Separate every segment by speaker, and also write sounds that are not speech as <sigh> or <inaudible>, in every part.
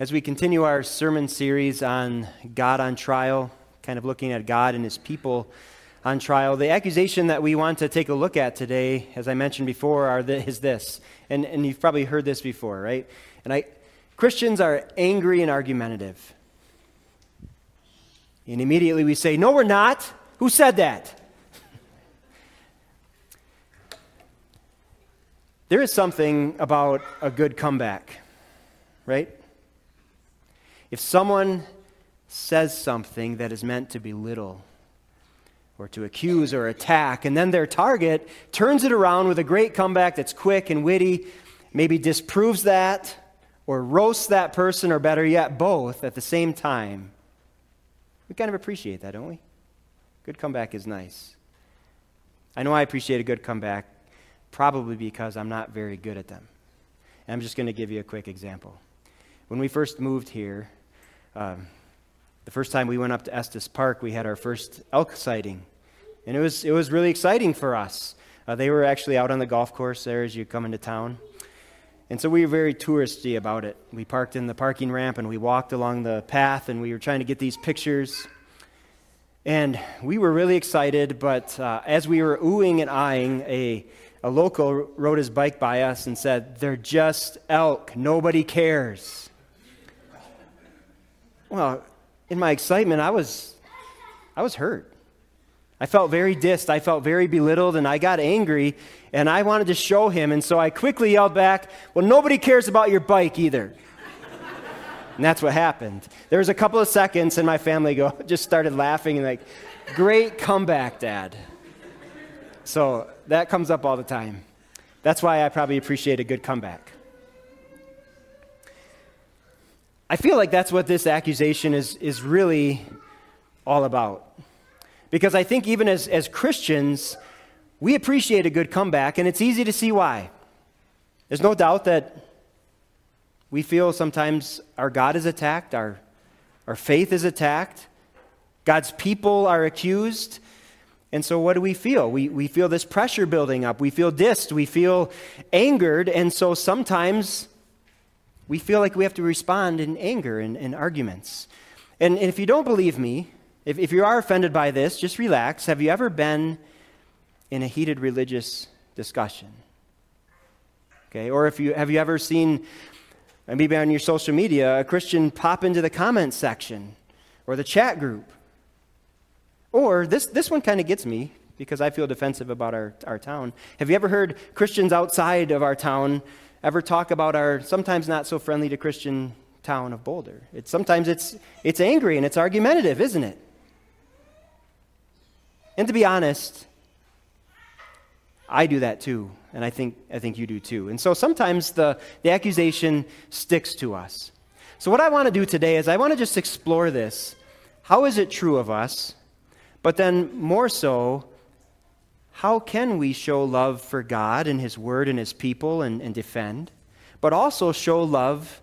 Speaker 1: As we continue our sermon series on God on trial, kind of looking at God and his people on trial, the accusation that we want to take a look at today, as I mentioned before, the, is this. And, and you've probably heard this before, right? And I, Christians are angry and argumentative. And immediately we say, No, we're not. Who said that? there is something about a good comeback, right? If someone says something that is meant to belittle or to accuse or attack, and then their target turns it around with a great comeback that's quick and witty, maybe disproves that or roasts that person, or better yet, both at the same time, we kind of appreciate that, don't we? Good comeback is nice. I know I appreciate a good comeback, probably because I'm not very good at them. And I'm just going to give you a quick example. When we first moved here, um, the first time we went up to Estes Park, we had our first elk sighting. And it was, it was really exciting for us. Uh, they were actually out on the golf course there as you come into town. And so we were very touristy about it. We parked in the parking ramp and we walked along the path and we were trying to get these pictures. And we were really excited, but uh, as we were oohing and eyeing, a, a local rode his bike by us and said, They're just elk. Nobody cares. Well, in my excitement, I was, I was hurt. I felt very dissed. I felt very belittled, and I got angry, and I wanted to show him. And so I quickly yelled back, Well, nobody cares about your bike either. and that's what happened. There was a couple of seconds, and my family go, <laughs> just started laughing and like, Great comeback, Dad. So that comes up all the time. That's why I probably appreciate a good comeback. I feel like that's what this accusation is, is really all about. Because I think even as, as Christians, we appreciate a good comeback, and it's easy to see why. There's no doubt that we feel sometimes our God is attacked, our, our faith is attacked, God's people are accused. And so, what do we feel? We, we feel this pressure building up. We feel dissed. We feel angered. And so, sometimes we feel like we have to respond in anger and, and arguments. And, and, if you don't believe me, if, if you are offended by this, just relax. Have you ever been in a heated religious discussion? Okay, or if you have you ever seen maybe on your social media a Christian pop into the comment section or the chat group? Or this, this one kind of gets me because I feel defensive about our, our town. Have you ever heard Christians outside of our town ever talk about our sometimes not so friendly to Christian town of Boulder. It's, sometimes it's, it's angry and it's argumentative, isn't it? And to be honest, I do that too, and I think, I think you do too. And so sometimes the, the accusation sticks to us. So, what I want to do today is I want to just explore this. How is it true of us? But then, more so, how can we show love for God and His Word and His people and, and defend, but also show love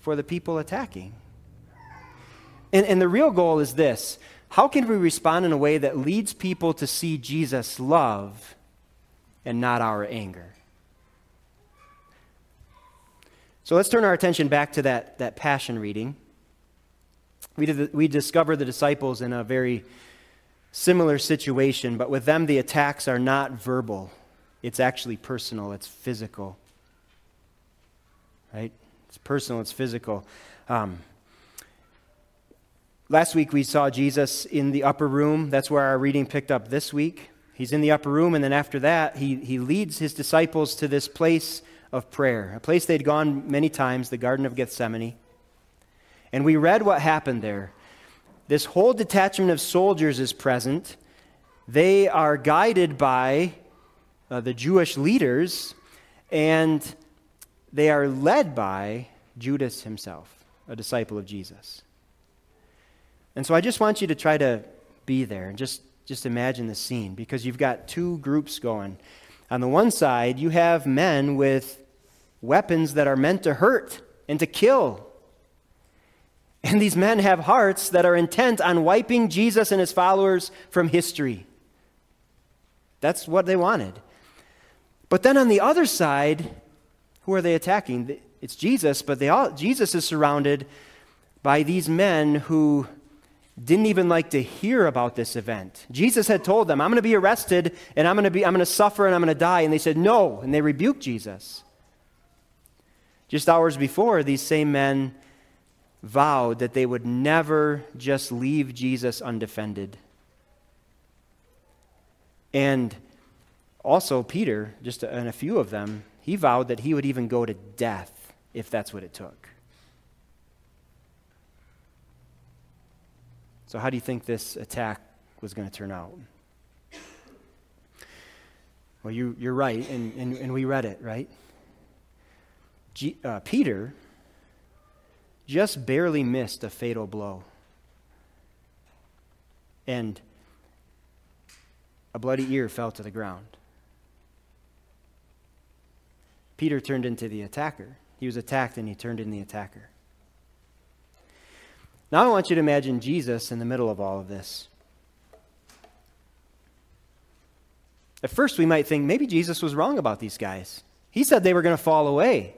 Speaker 1: for the people attacking? And, and the real goal is this how can we respond in a way that leads people to see Jesus' love and not our anger? So let's turn our attention back to that, that passion reading. We, did, we discover the disciples in a very similar situation, but with them, the attacks are not verbal. It's actually personal, it's physical. Right? It's personal, it's physical. Um, last week, we saw Jesus in the upper room. That's where our reading picked up this week. He's in the upper room, and then after that, he, he leads his disciples to this place of prayer, a place they'd gone many times, the Garden of Gethsemane. And we read what happened there this whole detachment of soldiers is present. They are guided by uh, the Jewish leaders, and they are led by Judas himself, a disciple of Jesus. And so I just want you to try to be there and just, just imagine the scene because you've got two groups going. On the one side, you have men with weapons that are meant to hurt and to kill. And these men have hearts that are intent on wiping Jesus and his followers from history. That's what they wanted. But then on the other side, who are they attacking? it's Jesus, but they all, Jesus is surrounded by these men who didn't even like to hear about this event. Jesus had told them, I'm going to be arrested and I'm going to be I'm going to suffer and I'm going to die and they said no and they rebuked Jesus. Just hours before these same men vowed that they would never just leave Jesus undefended. And also Peter, just and a few of them, he vowed that he would even go to death if that's what it took. So, how do you think this attack was going to turn out? Well, you, you're right, and, and, and we read it, right? G, uh, Peter just barely missed a fatal blow. And a bloody ear fell to the ground. Peter turned into the attacker. He was attacked and he turned into the attacker. Now I want you to imagine Jesus in the middle of all of this. At first, we might think maybe Jesus was wrong about these guys. He said they were going to fall away.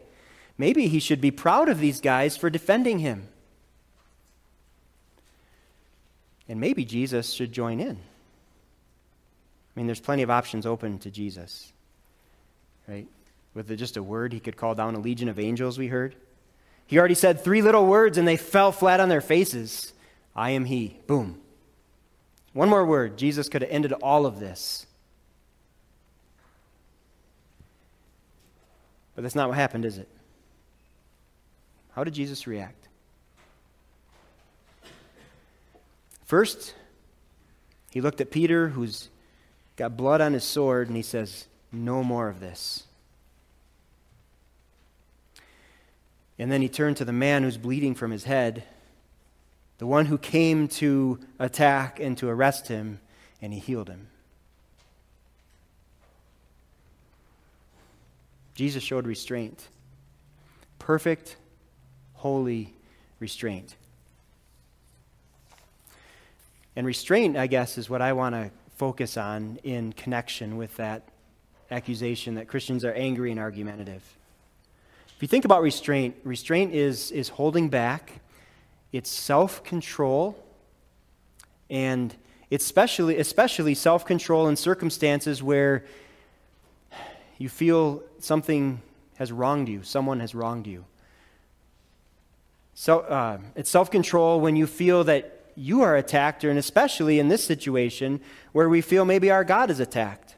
Speaker 1: Maybe he should be proud of these guys for defending him. And maybe Jesus should join in. I mean, there's plenty of options open to Jesus, right? With just a word, he could call down a legion of angels, we heard. He already said three little words and they fell flat on their faces. I am He. Boom. One more word. Jesus could have ended all of this. But that's not what happened, is it? How did Jesus react? First, he looked at Peter, who's got blood on his sword, and he says, No more of this. And then he turned to the man who's bleeding from his head, the one who came to attack and to arrest him, and he healed him. Jesus showed restraint. Perfect, holy restraint. And restraint, I guess, is what I want to focus on in connection with that accusation that Christians are angry and argumentative. If you think about restraint, restraint is, is holding back, it's self control, and it's especially, especially self control in circumstances where you feel something has wronged you, someone has wronged you. So, uh, it's self control when you feel that you are attacked, and especially in this situation where we feel maybe our God is attacked,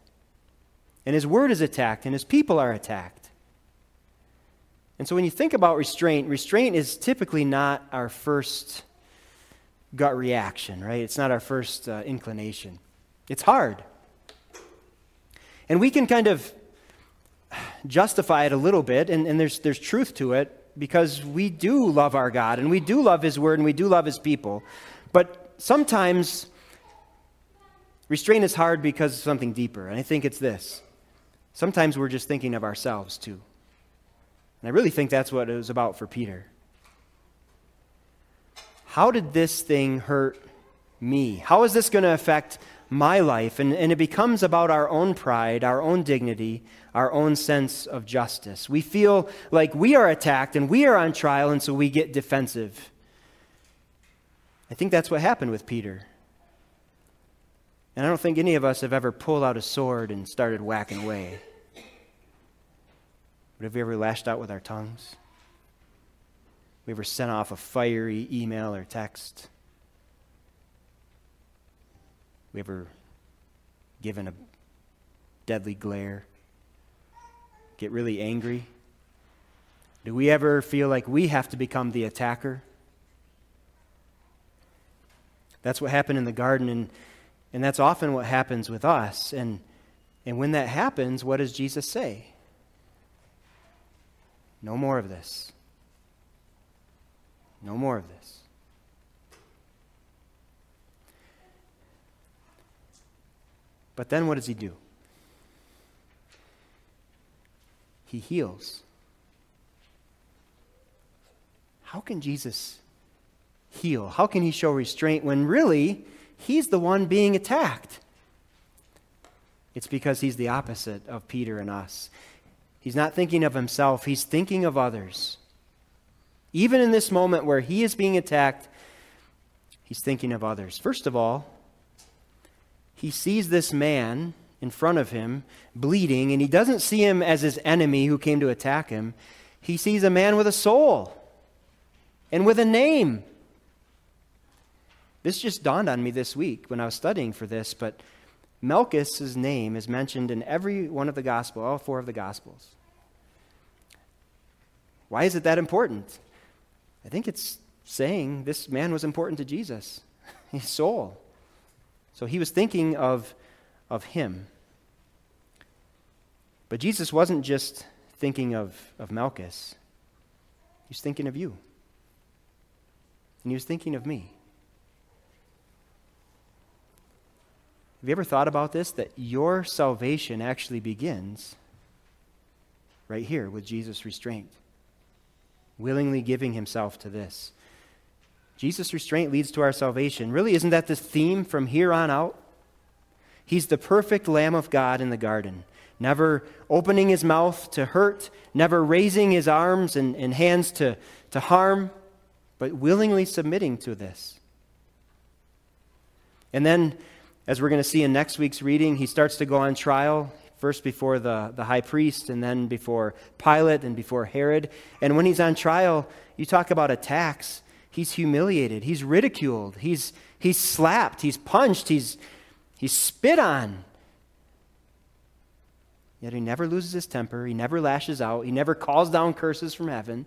Speaker 1: and His Word is attacked, and His people are attacked. And so when you think about restraint, restraint is typically not our first gut reaction, right? It's not our first uh, inclination. It's hard. And we can kind of justify it a little bit, and, and there's, there's truth to it, because we do love our God, and we do love His Word, and we do love His people. But sometimes restraint is hard because of something deeper, and I think it's this. Sometimes we're just thinking of ourselves, too. And I really think that's what it was about for Peter. How did this thing hurt me? How is this going to affect my life? And, and it becomes about our own pride, our own dignity, our own sense of justice. We feel like we are attacked and we are on trial, and so we get defensive. I think that's what happened with Peter. And I don't think any of us have ever pulled out a sword and started whacking away. But have we ever lashed out with our tongues? We ever sent off a fiery email or text? We ever given a deadly glare? Get really angry? Do we ever feel like we have to become the attacker? That's what happened in the garden, and, and that's often what happens with us. And, and when that happens, what does Jesus say? No more of this. No more of this. But then what does he do? He heals. How can Jesus heal? How can he show restraint when really he's the one being attacked? It's because he's the opposite of Peter and us. He's not thinking of himself, he's thinking of others. Even in this moment where he is being attacked, he's thinking of others. First of all, he sees this man in front of him bleeding, and he doesn't see him as his enemy who came to attack him. He sees a man with a soul and with a name. This just dawned on me this week when I was studying for this, but Malchus' name is mentioned in every one of the Gospels, all four of the Gospels. Why is it that important? I think it's saying this man was important to Jesus, <laughs> his soul. So he was thinking of, of him. But Jesus wasn't just thinking of, of Malchus, he was thinking of you. And he was thinking of me. Have you ever thought about this? That your salvation actually begins right here with Jesus' restraint, willingly giving himself to this. Jesus' restraint leads to our salvation. Really, isn't that the theme from here on out? He's the perfect Lamb of God in the garden, never opening his mouth to hurt, never raising his arms and, and hands to, to harm, but willingly submitting to this. And then as we're going to see in next week's reading, he starts to go on trial, first before the, the high priest, and then before Pilate, and before Herod. And when he's on trial, you talk about attacks. He's humiliated, he's ridiculed, he's, he's slapped, he's punched, he's, he's spit on. Yet he never loses his temper, he never lashes out, he never calls down curses from heaven.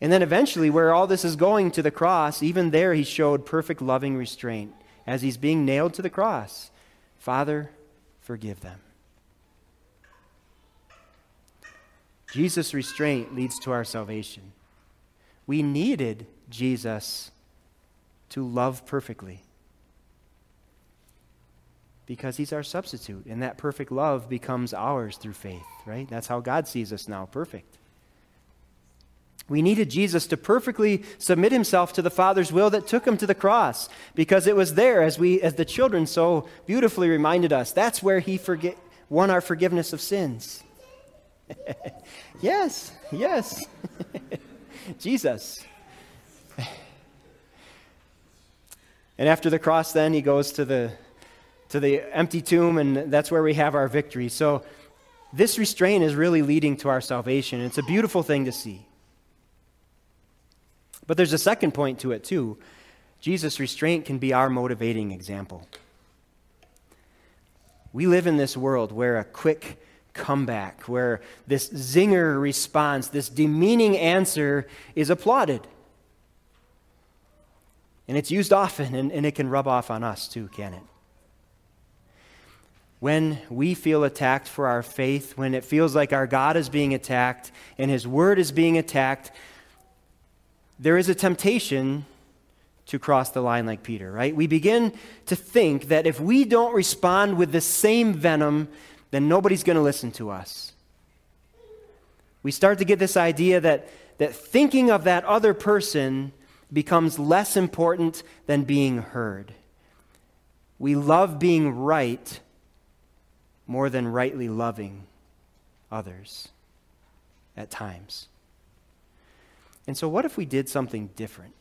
Speaker 1: And then eventually, where all this is going to the cross, even there he showed perfect loving restraint as he's being nailed to the cross Father, forgive them. Jesus' restraint leads to our salvation. We needed Jesus to love perfectly because he's our substitute, and that perfect love becomes ours through faith, right? That's how God sees us now, perfect. We needed Jesus to perfectly submit himself to the Father's will that took him to the cross because it was there, as, we, as the children so beautifully reminded us, that's where he won our forgiveness of sins. <laughs> yes, yes. <laughs> <laughs> Jesus. And after the cross, then he goes to the, to the empty tomb, and that's where we have our victory. So, this restraint is really leading to our salvation. It's a beautiful thing to see. But there's a second point to it, too. Jesus' restraint can be our motivating example. We live in this world where a quick comeback, where this zinger response, this demeaning answer is applauded. And it's used often, and, and it can rub off on us too, can it? When we feel attacked for our faith, when it feels like our God is being attacked and His Word is being attacked, there is a temptation to cross the line like Peter, right? We begin to think that if we don't respond with the same venom, then nobody's going to listen to us. We start to get this idea that, that thinking of that other person becomes less important than being heard. We love being right more than rightly loving others at times. And so, what if we did something different?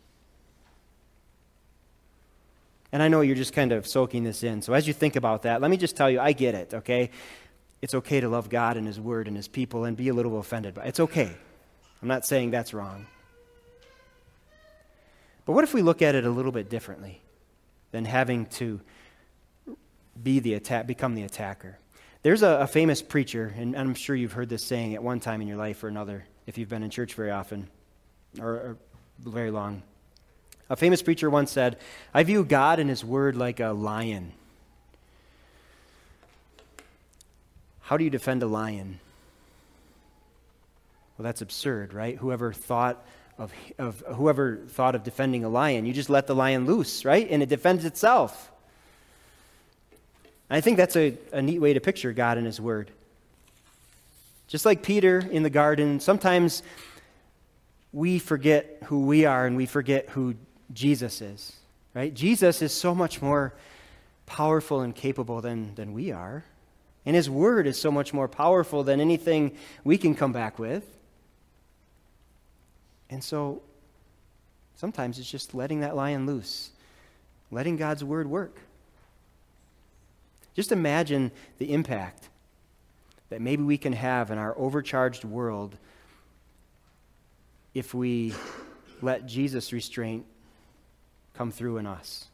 Speaker 1: And I know you're just kind of soaking this in. So, as you think about that, let me just tell you I get it, okay? It's okay to love God and His Word and His people and be a little offended, but it's okay. I'm not saying that's wrong. But what if we look at it a little bit differently than having to be the attack, become the attacker? There's a, a famous preacher, and I'm sure you've heard this saying at one time in your life or another if you've been in church very often or, or very long. A famous preacher once said, I view God and His Word like a lion. How do you defend a lion? Well, that's absurd, right? Whoever thought of, of whoever thought of defending a lion, you just let the lion loose, right? And it defends itself. And I think that's a, a neat way to picture God and His Word. Just like Peter in the garden, sometimes we forget who we are and we forget who Jesus is, right? Jesus is so much more powerful and capable than, than we are. And His Word is so much more powerful than anything we can come back with. And so sometimes it's just letting that lion loose, letting God's Word work. Just imagine the impact that maybe we can have in our overcharged world if we let Jesus' restraint come through in us.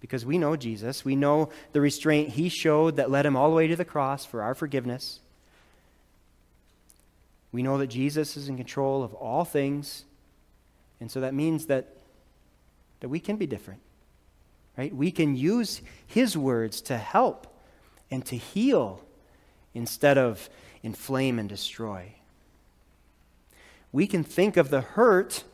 Speaker 1: Because we know Jesus. We know the restraint he showed that led him all the way to the cross for our forgiveness. We know that Jesus is in control of all things. And so that means that, that we can be different. Right? We can use his words to help and to heal instead of inflame and destroy. We can think of the hurt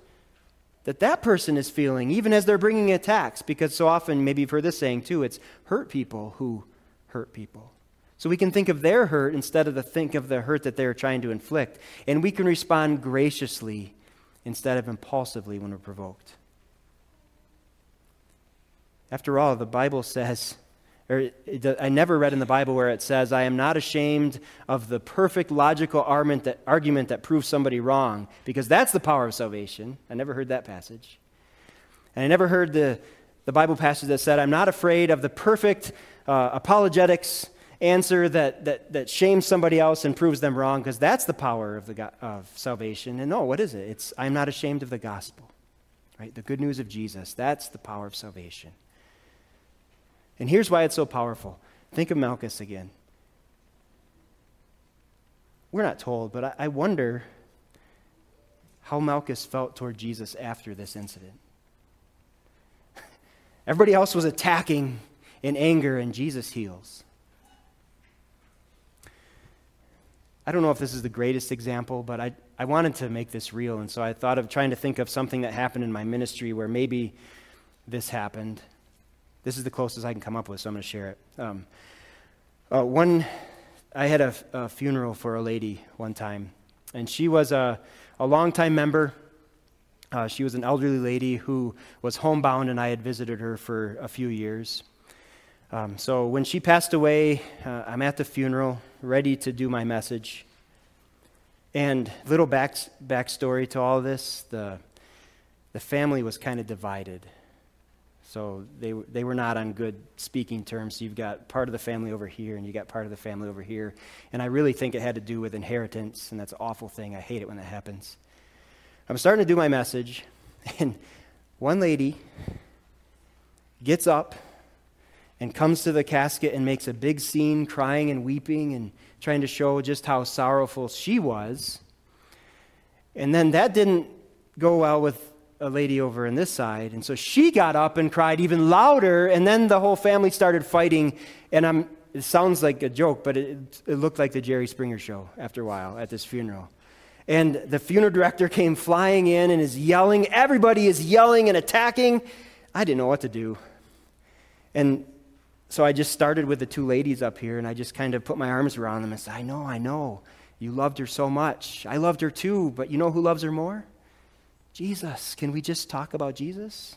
Speaker 1: that that person is feeling, even as they're bringing attacks, because so often, maybe you've heard this saying too, it's hurt people who hurt people. So we can think of their hurt instead of the think of the hurt that they're trying to inflict. And we can respond graciously instead of impulsively when we're provoked. After all, the Bible says or I never read in the Bible where it says, I am not ashamed of the perfect logical argument that, argument that proves somebody wrong, because that's the power of salvation. I never heard that passage. And I never heard the, the Bible passage that said, I'm not afraid of the perfect uh, apologetics answer that, that, that shames somebody else and proves them wrong, because that's the power of, the, of salvation. And no, what is it? It's, I'm not ashamed of the gospel, right? The good news of Jesus. That's the power of salvation. And here's why it's so powerful. Think of Malchus again. We're not told, but I, wonder how Malchus felt toward Jesus after this incident. <laughs> Everybody else was attacking in anger, and Jesus heals. I don't know if this is the greatest example, but I, I wanted to make this real, and so I thought of trying to think of something that happened in my ministry where maybe this happened. This is the closest I can come up with, so I'm going to share it. Um, uh, one, I had a, a, funeral for a lady one time, and she was a, a longtime member. Uh, she was an elderly lady who was homebound, and I had visited her for a few years. Um, so when she passed away, uh, I'm at the funeral, ready to do my message. And little back backstory to all this: the the family was kind of divided. So they, they were not on good speaking terms. So you've got part of the family over here, and you got part of the family over here. And I really think it had to do with inheritance, and that's an awful thing. I hate it when that happens. I'm starting to do my message, <laughs> and one lady gets up and comes to the casket and makes a big scene, crying and weeping and trying to show just how sorrowful she was. And then that didn't go well with a lady over on this side. And so she got up and cried even louder, and then the whole family started fighting. And I'm, it sounds like a joke, but it, it looked like the Jerry Springer show after a while at this funeral. And the funeral director came flying in and is yelling. Everybody is yelling and attacking. I didn't know what to do. And so I just started with the two ladies up here, and I just kind of put my arms around them and said, I know, I know. You loved her so much. I loved her too, but you know who loves her more? Jesus. Can we just talk about Jesus?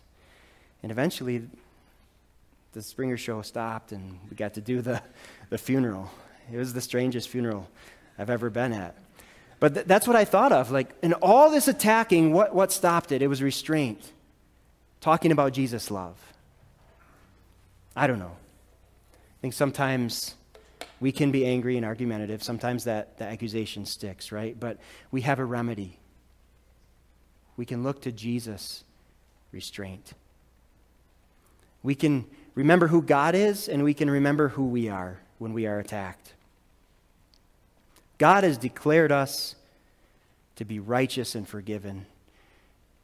Speaker 1: And eventually, the Springer show stopped and we got to do the, the funeral. It was the strangest funeral I've ever been at. But th- that's what I thought of. Like, in all this attacking, what, what stopped it? It was restraint. Talking about Jesus' love. I don't know. I think sometimes we can be angry and argumentative. Sometimes that, that accusation sticks, right? But we have a remedy we can look to Jesus' restraint. We can remember who God is, and we can remember who we are when we are attacked. God has declared us to be righteous and forgiven.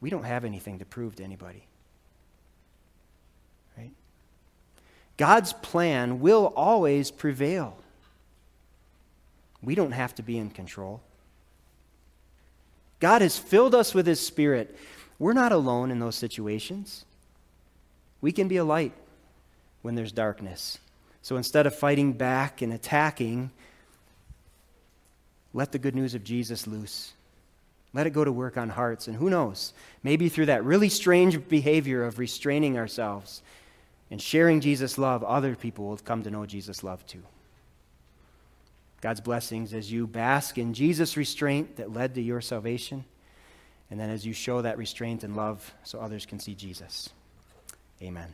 Speaker 1: We don't have anything to prove to anybody. Right? God's plan will always prevail. We don't have to be in control. God has filled us with His Spirit. We're not alone in those situations. We can be a light when there's darkness. So instead of fighting back and attacking, let the good news of Jesus loose. Let it go to work on hearts. And who knows, maybe through that really strange behavior of restraining ourselves and sharing Jesus' love, other people will come to know Jesus' love too. God's blessings as you bask in Jesus' restraint that led to your salvation, and then as you show that restraint and love so others can see Jesus. Amen.